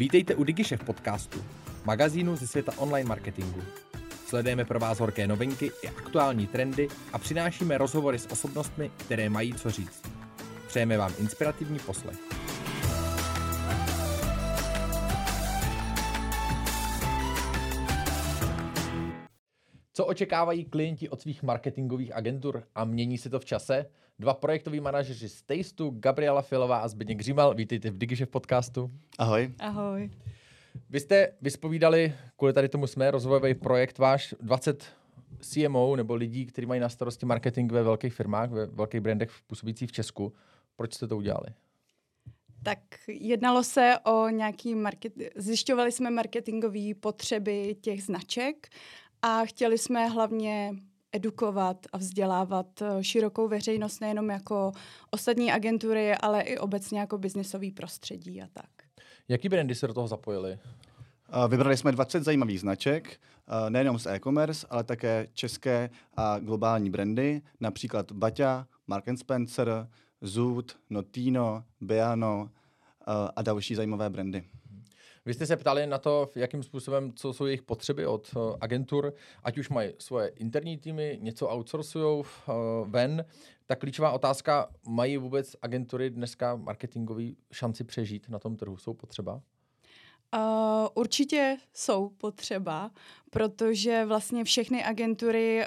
Vítejte u DigiShef podcastu, magazínu ze světa online marketingu. Sledujeme pro vás horké novinky i aktuální trendy a přinášíme rozhovory s osobnostmi, které mají co říct. Přejeme vám inspirativní poslech. Co očekávají klienti od svých marketingových agentur a mění se to v čase? Dva projektoví manažeři z Tasteu, Gabriela Filová a Zbigněk Římal. Vítejte v DigiShef podcastu. Ahoj. Ahoj. Vy jste vyspovídali, kvůli tady tomu jsme, rozvojový projekt váš 20 CMO nebo lidí, kteří mají na starosti marketing ve velkých firmách, ve velkých brandech působících v Česku. Proč jste to udělali? Tak jednalo se o nějaký market... Zjišťovali jsme marketingové potřeby těch značek a chtěli jsme hlavně edukovat a vzdělávat eh, širokou veřejnost nejenom jako ostatní agentury, ale i obecně jako biznisový prostředí a tak. Jaký brandy se do toho zapojili? Vybrali jsme 20 zajímavých značek, nejenom z e-commerce, ale také české a globální brandy, například Baťa, Mark Spencer, Zoot, Notino, Beano a další zajímavé brandy. Vy jste se ptali na to, jakým způsobem, co jsou jejich potřeby od uh, agentur, ať už mají svoje interní týmy, něco outsourcují uh, ven. Ta klíčová otázka, mají vůbec agentury dneska marketingový šanci přežít na tom trhu? Jsou potřeba? Uh, určitě jsou potřeba, protože vlastně všechny agentury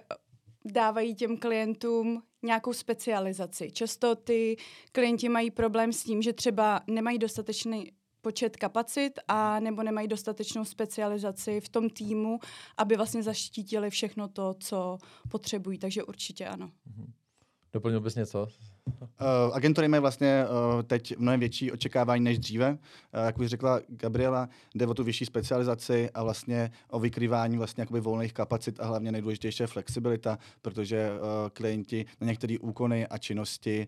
dávají těm klientům nějakou specializaci. Často ty klienti mají problém s tím, že třeba nemají dostatečný počet kapacit a nebo nemají dostatečnou specializaci v tom týmu, aby vlastně zaštítili všechno to, co potřebují. Takže určitě ano. Mhm. Doplnil bys něco? Uh, agentury mají vlastně uh, teď mnohem větší očekávání než dříve. Uh, jak už řekla Gabriela, jde o tu vyšší specializaci a vlastně o vykrývání vlastně jakoby volných kapacit a hlavně nejdůležitější je flexibilita, protože klienti na některé úkony a činnosti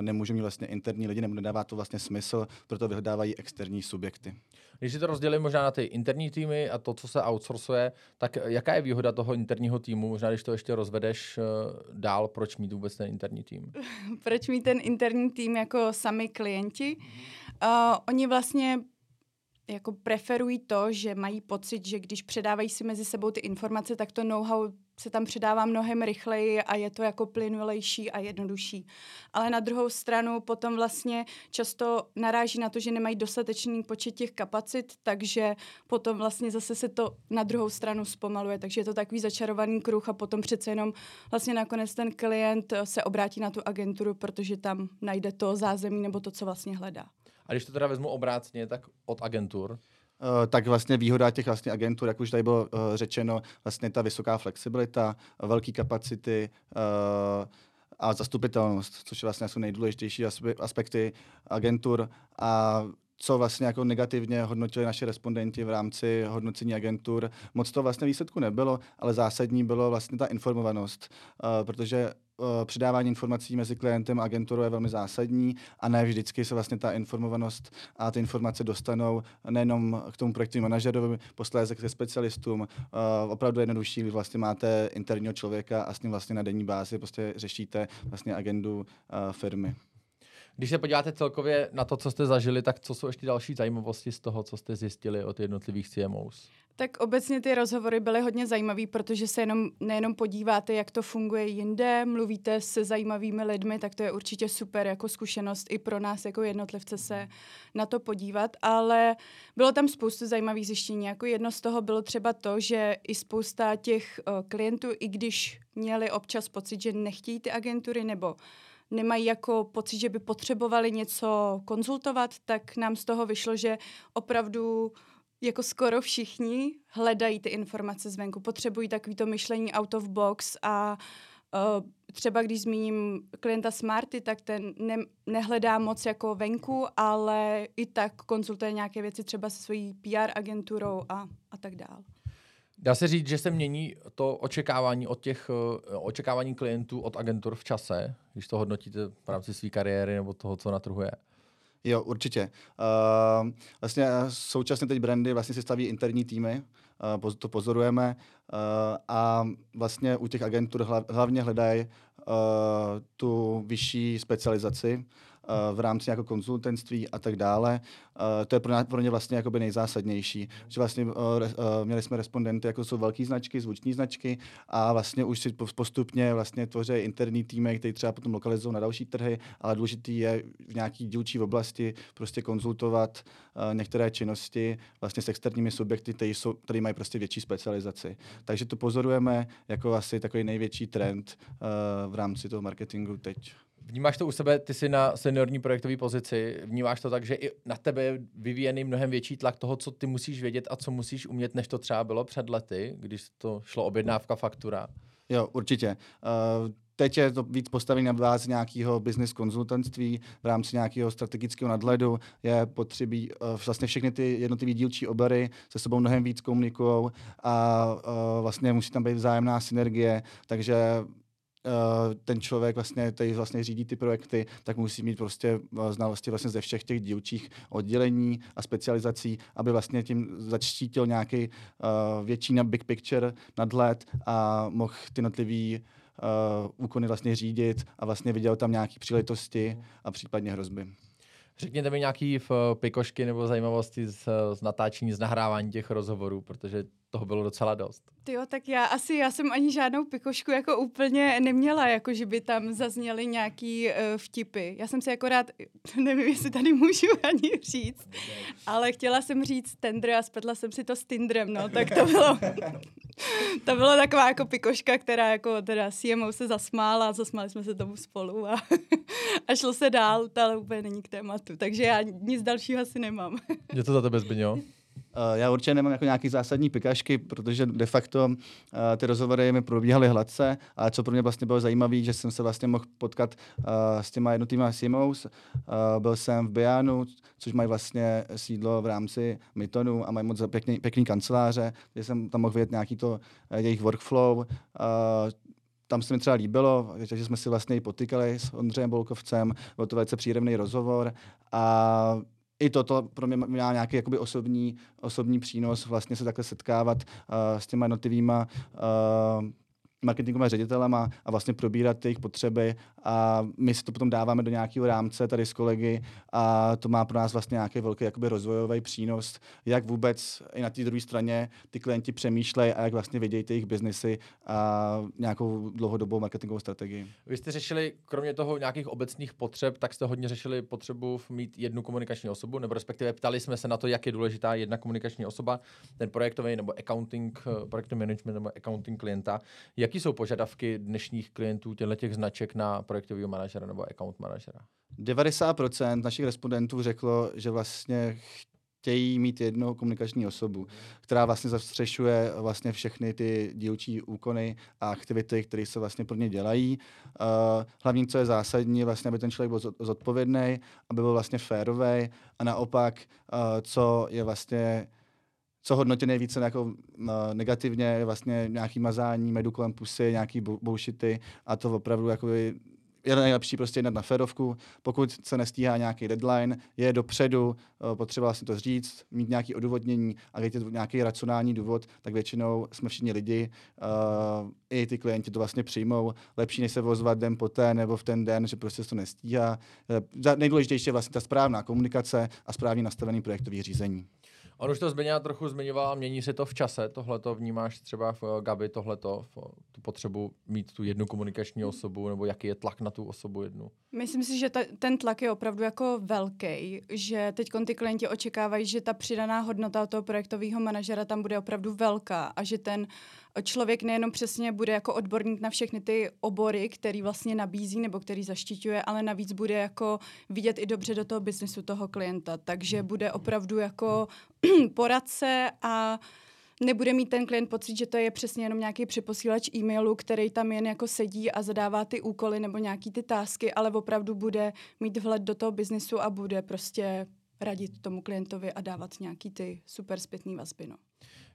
nemůžou mít vlastně interní lidi, nebo nedává to vlastně smysl, proto vyhledávají externí subjekty. Když si to rozdělím možná na ty interní týmy a to, co se outsourcuje, tak jaká je výhoda toho interního týmu? Možná, když to ještě rozvedeš uh, dál, proč mít vůbec ten interní tým? proč mít ten interní tým jako sami klienti? Uh, oni vlastně jako preferují to, že mají pocit, že když předávají si mezi sebou ty informace, tak to know-how se tam předává mnohem rychleji a je to jako plynulejší a jednodušší. Ale na druhou stranu potom vlastně často naráží na to, že nemají dostatečný počet těch kapacit, takže potom vlastně zase se to na druhou stranu zpomaluje, takže je to takový začarovaný kruh a potom přece jenom vlastně nakonec ten klient se obrátí na tu agenturu, protože tam najde to zázemí nebo to, co vlastně hledá. A když to teda vezmu obrácně, tak od agentur? Uh, tak vlastně výhoda těch vlastně agentur, jak už tady bylo uh, řečeno, vlastně ta vysoká flexibilita, velké kapacity uh, a zastupitelnost, což vlastně jsou nejdůležitější aspekty agentur a co vlastně jako negativně hodnotili naši respondenti v rámci hodnocení agentur. Moc to vlastně výsledku nebylo, ale zásadní bylo vlastně ta informovanost, protože předávání informací mezi klientem a agenturou je velmi zásadní a ne vždycky se vlastně ta informovanost a ty informace dostanou nejenom k tomu projektovému manažerovi, posléze ke specialistům. Uh, opravdu jednodušší, vy vlastně máte interního člověka a s ním vlastně na denní bázi prostě řešíte vlastně agendu uh, firmy. Když se podíváte celkově na to, co jste zažili, tak co jsou ještě další zajímavosti z toho, co jste zjistili od jednotlivých CMOs? Tak obecně ty rozhovory byly hodně zajímavé, protože se jenom, nejenom podíváte, jak to funguje jinde, mluvíte se zajímavými lidmi, tak to je určitě super jako zkušenost i pro nás jako jednotlivce se na to podívat, ale bylo tam spoustu zajímavých zjištění. Jako jedno z toho bylo třeba to, že i spousta těch uh, klientů, i když měli občas pocit, že nechtějí ty agentury nebo nemají jako pocit, že by potřebovali něco konzultovat, tak nám z toho vyšlo, že opravdu jako skoro všichni hledají ty informace zvenku, potřebují takovýto myšlení out of box a uh, třeba když zmíním klienta Smarty, tak ten ne, nehledá moc jako venku, ale i tak konzultuje nějaké věci třeba se svojí PR agenturou a, a tak dále. Dá se říct, že se mění to očekávání od těch uh, očekávání klientů od agentur v čase, když to hodnotíte v rámci své kariéry nebo toho, co na trhu je? Jo, určitě. Uh, vlastně současně teď brandy vlastně si staví interní týmy, uh, to pozorujeme uh, a vlastně u těch agentur hlavně hledají tu vyšší specializaci Eh, v rámci jako konzultantství a tak dále. Eh, to je pro, ně, pro ně vlastně jakoby nejzásadnější. Že vlastně eh, měli jsme respondenty, jako jsou velké značky, zvuční značky a vlastně už si postupně vlastně tvoří interní týmy, které třeba potom lokalizují na další trhy, ale důležitý je v nějaký dílčí oblasti prostě konzultovat některé činnosti vlastně s externími subjekty, které, jsou, které mají prostě větší specializaci. Takže to pozorujeme jako asi takový největší trend v rámci toho marketingu teď. Vnímáš to u sebe, ty jsi na seniorní projektové pozici, vnímáš to tak, že i na tebe je vyvíjený mnohem větší tlak toho, co ty musíš vědět a co musíš umět, než to třeba bylo před lety, když to šlo objednávka, faktura? Jo, určitě. Uh, teď je to víc postavené na bázi nějakého business konzultantství v rámci nějakého strategického nadhledu. Je potřebí, uh, vlastně všechny ty jednotlivé dílčí obory se sebou mnohem víc komunikují a uh, vlastně musí tam být vzájemná synergie, takže Eh, ten člověk vlastně, který vlastně řídí ty projekty, tak musí mít prostě eh, znalosti vlastně ze všech těch dílčích oddělení a specializací, aby vlastně tím začtítil nějaký uh, větší na big picture nadhled a mohl ty notlivý uh, úkony vlastně řídit a vlastně viděl tam nějaké příležitosti a případně hrozby. Řekněte mi nějaký v pikošky nebo zajímavosti z, z natáčení, z nahrávání těch rozhovorů, protože toho bylo docela dost. Jo, tak já asi, já jsem ani žádnou pikošku jako úplně neměla, jako že by tam zazněly nějaký uh, vtipy. Já jsem si jako rád, nevím, jestli tady můžu ani říct, ale chtěla jsem říct tender a spletla jsem si to s Tindrem, no, tak to bylo, to bylo taková jako pikoška, která jako teda CMO se zasmála, zasmáli jsme se tomu spolu a, a šlo se dál, to ale úplně není k tématu, takže já nic dalšího asi nemám. Je to za tebe, Zbyňo? Eh, já určitě nemám jako nějaký zásadní pikašky, protože de facto eh, ty rozhovory mi probíhaly hladce, ale co pro mě vlastně bylo zajímavé, že jsem se vlastně mohl potkat eh, s těma jednotlivými CMOs. Byl jsem v Bianu, což mají vlastně sídlo v rámci Mytonu a mají moc pěkný, pěkný kanceláře, kde jsem tam mohl vidět nějaký to jejich workflow, tam se mi třeba líbilo, že jsme si vlastně i potykali s Ondřejem Bolkovcem, byl to velice příjemný rozhovor a i toto pro mě má nějaký jakoby osobní, osobní přínos vlastně se takhle setkávat uh, s těma jednotlivýma uh, marketingovými ředitelema a vlastně probírat jejich potřeby a my si to potom dáváme do nějakého rámce tady s kolegy a to má pro nás vlastně nějaký velký jakoby rozvojový přínos, jak vůbec i na té druhé straně ty klienti přemýšlejí a jak vlastně vidějí ty jejich biznesy a nějakou dlouhodobou marketingovou strategii. Vy jste řešili, kromě toho nějakých obecných potřeb, tak jste hodně řešili potřebu mít jednu komunikační osobu, nebo respektive ptali jsme se na to, jak je důležitá jedna komunikační osoba, ten projektový nebo accounting, projektový management nebo accounting klienta. Jaký jsou požadavky dnešních klientů těchto těch značek na projektového manažera nebo account manažera? 90% našich respondentů řeklo, že vlastně chtějí mít jednu komunikační osobu, která vlastně zastřešuje vlastně všechny ty dílčí úkony a aktivity, které se vlastně pro ně dělají. Uh, hlavní, co je zásadní, vlastně, aby ten člověk byl zodpovědný, aby byl vlastně férový a naopak, uh, co je vlastně co hodnotí nejvíce jako, negativně, vlastně nějaký mazání medu kolem pusy, nějaký bullshity a to opravdu jako je nejlepší prostě jednat na ferovku. Pokud se nestíhá nějaký deadline, je dopředu, uh, potřeba vlastně to říct, mít nějaké odůvodnění a když je to nějaký racionální důvod, tak většinou jsme všichni lidi, uh, i ty klienti to vlastně přijmou. Lepší, než se vozvat den poté nebo v ten den, že prostě se to nestíhá. Uh, nejdůležitější je vlastně ta správná komunikace a správně nastavený projektový řízení. On už to Zbyňa trochu zmiňoval, mění se to v čase, tohle to vnímáš třeba v eh, Gabi, tohleto, v, tu potřebu mít tu jednu komunikační osobu, nebo jaký je tlak na tu osobu jednu? Myslím si, že ta, ten tlak je opravdu jako velký, že teď ty klienti očekávají, že ta přidaná hodnota toho projektového manažera tam bude opravdu velká a že ten člověk nejenom přesně bude jako odborník na všechny ty obory, který vlastně nabízí nebo který zaštiťuje, ale navíc bude jako vidět i dobře do toho biznesu toho klienta. Takže bude opravdu jako poradce a nebude mít ten klient pocit, že to je přesně jenom nějaký přeposílač e-mailu, který tam jen jako sedí a zadává ty úkoly nebo nějaký ty tásky, ale opravdu bude mít vhled do toho biznesu a bude prostě radit tomu klientovi a dávat nějaký ty super zpětný vazby. No.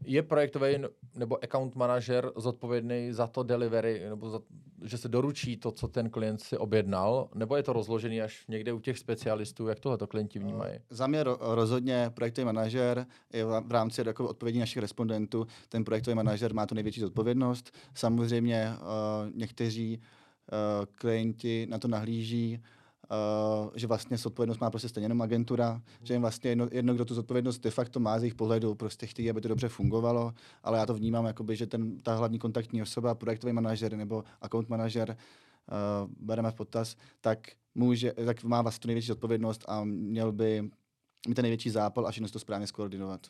Je projektový nebo account manažer zodpovědný za to delivery, nebo za, že se doručí to, co ten klient si objednal, nebo je to rozložený až někde u těch specialistů, jak tohle to klienti vnímají? Za mě rozhodně projektový manažer je v rámci jako odpovědí našich respondentů, ten projektový manažer má tu největší zodpovědnost. Samozřejmě uh, někteří klienti na to nahlíží, Uh, že vlastně zodpovědnost má prostě stejně jenom agentura, že jim vlastně jedno, jedno, kdo tu zodpovědnost de facto má z jejich pohledu, prostě chtějí, aby to dobře fungovalo, ale já to vnímám, jakoby, že ten, ta hlavní kontaktní osoba, projektový manažer nebo account manažer, uh, bereme v potaz, tak, může, tak má vlastně tu největší zodpovědnost a měl by mít ten největší zápal a všechno to správně skoordinovat.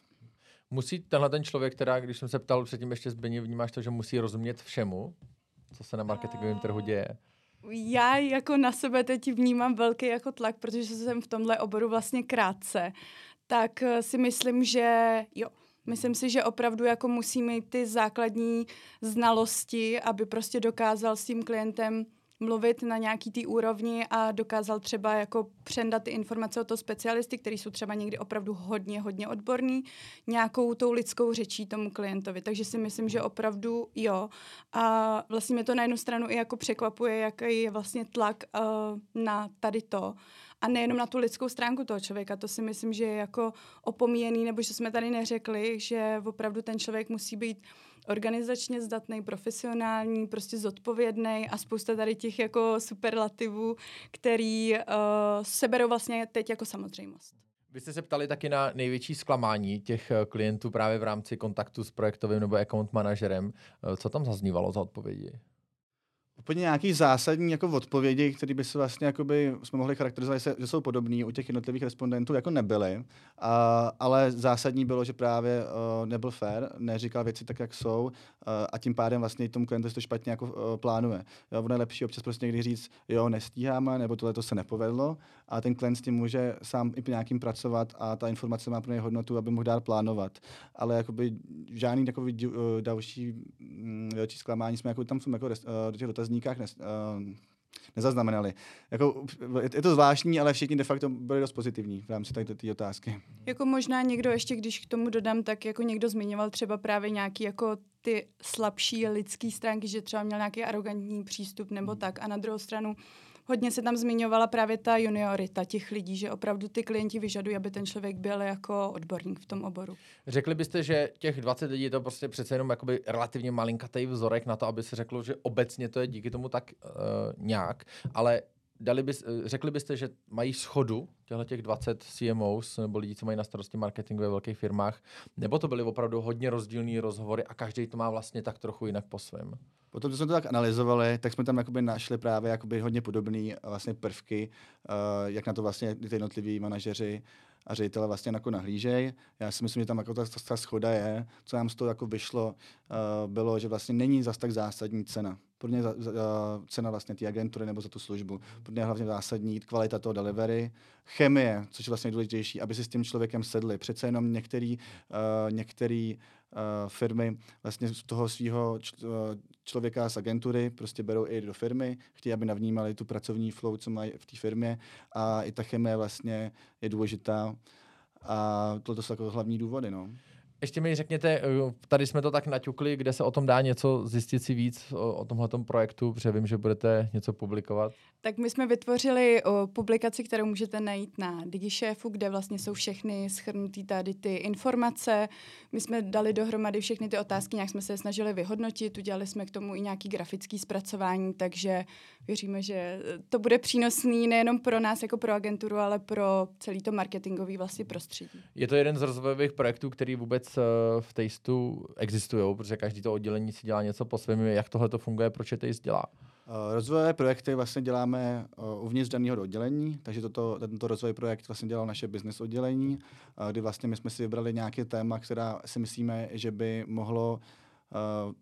Musí tenhle ten člověk, teda, když jsem se ptal předtím ještě Zběni, vnímáš to, že musí rozumět všemu, co se na marketingovém trhu děje? Já jako na sebe teď vnímám velký jako tlak, protože jsem v tomhle oboru vlastně krátce, tak eh, si myslím, že jo, Myslím si, že opravdu jako musí mít ty základní znalosti, aby prostě dokázal s tím klientem mluvit na nějaký té úrovni a dokázal třeba jako přendat ty informace od toho specialisty, který jsou třeba někdy opravdu hodně, hodně odborní, nějakou tou lidskou řečí tomu klientovi. Takže si myslím, že opravdu jo. A vlastně mě to na jednu stranu i jako překvapuje, jaký je vlastně tlak uh, na tady to. A nejenom na tu lidskou stránku toho člověka, to si myslím, že je jako opomíjený, nebo že jsme tady neřekli, že opravdu ten člověk musí být organizačně zdatný, profesionální, prostě zodpovědný a spousta tady těch jako superlativů, který uh, se berou vlastně teď jako samozřejmost. Vy jste se ptali taky na největší zklamání těch eh, klientů právě v rámci kontaktu s projektovým nebo account manažerem. Eh, co tam zaznívalo za odpovědi? Úplně nějaký zásadní jako odpovědi, které by se vlastně jakoby, jsme mohli charakterizovat, že jsou podobné u těch jednotlivých respondentů, jako nebyly. A, ale zásadní bylo, že právě uh, nebyl fair, neříkal věci tak, jak jsou uh, a tím pádem vlastně tomu klientu to špatně jako uh, plánuje. Jo, ono je lepší občas prostě někdy říct, jo, nestíháme, nebo tohle to se nepovedlo a ten klient s tím může sám i nějakým pracovat a ta informace má pro něj hodnotu, aby mohl dál plánovat. Ale jakoby žádný takový uh, další um, další zklamání jsme jako tam jsme jako uh, do těch dotazníkách nes, uh, nezaznamenali. Jako, je to zvláštní, ale všichni de facto byli dost pozitivní v rámci té otázky. Jako možná někdo ještě, když k tomu dodám, tak jako někdo zmiňoval třeba právě nějaký jako ty slabší lidské stránky, že třeba měl nějaký arrogantní přístup nebo hmm. tak. A na druhou stranu hodně se tam zmiňovala právě ta juniorita těch lidí, že opravdu ty klienti vyžadují, aby ten člověk byl jako odborník v tom oboru. Řekli byste, že těch 20 lidí je to prostě přece jenom jakoby relativně malinkatý vzorek na to, aby se řeklo, že obecně to je díky tomu tak uh, nějak, ale dali bys, eh, řekli byste, že mají schodu těchto těch 20 CMOs nebo lidí, co mají na starosti marketing ve velkých firmách, nebo to byly opravdu hodně rozdílné rozhovory a každý to má vlastně tak trochu jinak po svém? Potom, co jsme to tak analyzovali, tak jsme tam jakoby našli právě jakoby hodně podobné vlastně prvky, uh, jak na to vlastně ty jednotliví manažeři a ředitele vlastně jako nahlížej. Já si myslím, že tam jako ta, ta schoda je. Co nám z toho jako vyšlo, uh, bylo, že vlastně není zas tak zásadní cena. Pro mě za, za, cena vlastně té agentury nebo za tu službu. Pro mě je hlavně zásadní kvalita toho delivery, chemie, což je vlastně nejdůležitější, aby si s tím člověkem sedli. Přece jenom některý, uh, některý uh, firmy vlastně z toho svého č- člověka z agentury prostě berou i do firmy, chtějí, aby navnímali tu pracovní flow, co mají v té firmě a i ta chemie vlastně je důležitá a to jsou jako hlavní důvody. No. Ještě mi řekněte, eh, tady jsme to tak naťukli, kde se o tom dá něco zjistit si víc o, o tomhle projektu, protože vím, že budete něco publikovat. Tak my jsme vytvořili o, publikaci, kterou můžete najít na DigiShefu, kde vlastně jsou všechny schrnuté tady ty informace. My jsme dali dohromady všechny ty otázky, nějak jsme se je snažili vyhodnotit, udělali jsme k tomu i nějaký grafický zpracování, takže věříme, že to bude přínosný nejenom pro nás jako pro agenturu, ale pro celý to marketingový vlastně prostředí. Je to jeden z rozvojových projektů, který vůbec eh, v Tasteu existují, protože každý to oddělení si dělá něco po svém. Jak tohle to funguje, proč je Taste dělá? Uh, rozvojové projekty vlastně děláme uh, uvnitř daného oddělení, takže toto, tento rozvojový projekt vlastně dělal naše business oddělení, kdy vlastně my jsme si vybrali nějaké téma, která si myslíme, že by mohlo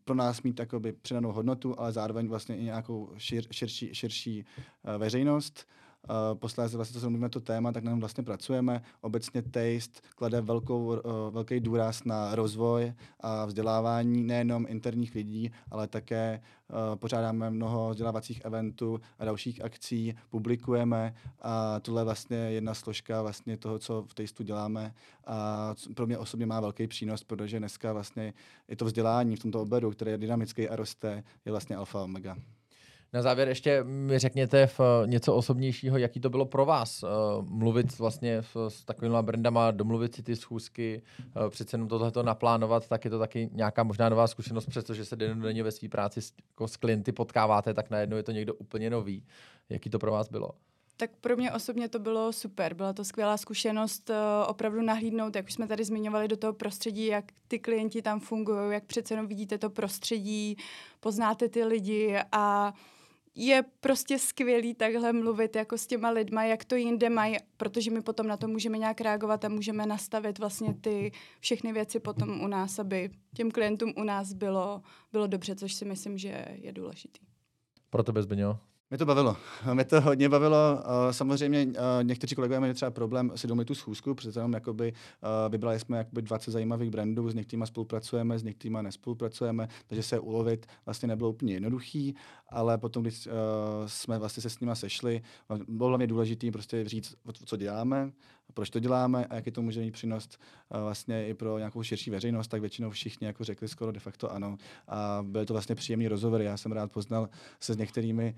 pro nás mít takoby přidanou hodnotu, ale zároveň vlastně i nějakou šir, širší, širší veřejnost. Uh, posléze vlastně, se mluvíme to téma, tak na vlastně pracujeme. Obecně Taste klade velkou, uh, velký důraz na rozvoj a vzdělávání nejenom interních lidí, ale také uh, pořádáme mnoho vzdělávacích eventů a dalších akcí, publikujeme a tohle je vlastně jedna složka vlastně toho, co v Tasteu děláme a pro mě osobně má velký přínos, protože dneska vlastně i to vzdělání v tomto oboru, které je dynamické a roste, je vlastně alfa omega. Na závěr ještě mi řekněte v, něco osobnějšího, jaký to bylo pro vás uh, mluvit vlastně s takovými brandama, domluvit si ty schůzky, uh, přece jenom tohleto naplánovat, tak je to taky nějaká možná nová zkušenost, přestože se denně ve své práci s, jako s klienty potkáváte, tak najednou je to někdo úplně nový. Jaký to pro vás bylo? Tak pro mě osobně to bylo super. Byla to skvělá zkušenost uh, opravdu nahlídnout, jak už jsme tady zmiňovali, do toho prostředí, jak ty klienti tam fungují, jak přece jenom vidíte to prostředí, poznáte ty lidi a je prostě skvělý takhle mluvit jako s těma lidma, jak to jinde mají, protože my potom na to můžeme nějak reagovat a můžeme nastavit vlastně ty všechny věci potom u nás, aby těm klientům u nás bylo, bylo dobře, což si myslím, že je důležitý. Pro tebe, Zbyňo? Mě to bavilo. Mě to hodně bavilo. Samozřejmě někteří kolegové mají třeba problém si domluvit tu schůzku, protože tam jakoby, vybrali jsme jakoby 20 zajímavých brandů, s některými spolupracujeme, s některými nespolupracujeme, takže se ulovit vlastně nebylo úplně jednoduchý, ale potom, když jsme vlastně se s nimi sešli, bylo hlavně důležité prostě říct, co děláme, proč to děláme a jaký to může mít přínos vlastně i pro nějakou širší veřejnost, tak většinou všichni jako řekli skoro de facto ano. A byly to vlastně příjemný rozhovory. Já jsem rád poznal se s některými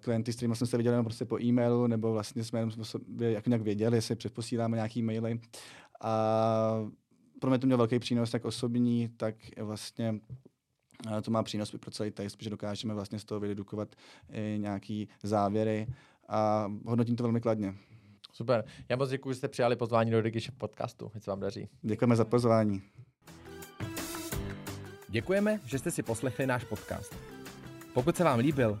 klienty, s kterými jsme se viděli prostě po e-mailu, nebo vlastně jsme jak nějak věděli, jestli předposíláme nějaký maily. A pro mě to mělo velký přínos, tak osobní, tak vlastně to má přínos pro celý text, protože dokážeme vlastně z toho vydedukovat i nějaký závěry a hodnotím to velmi kladně. Super. Já moc děkuji, že jste přijali pozvání do Digish podcastu. Ať se vám daří. Děkujeme za pozvání. Děkujeme, že jste si poslechli náš podcast. Pokud se vám líbil,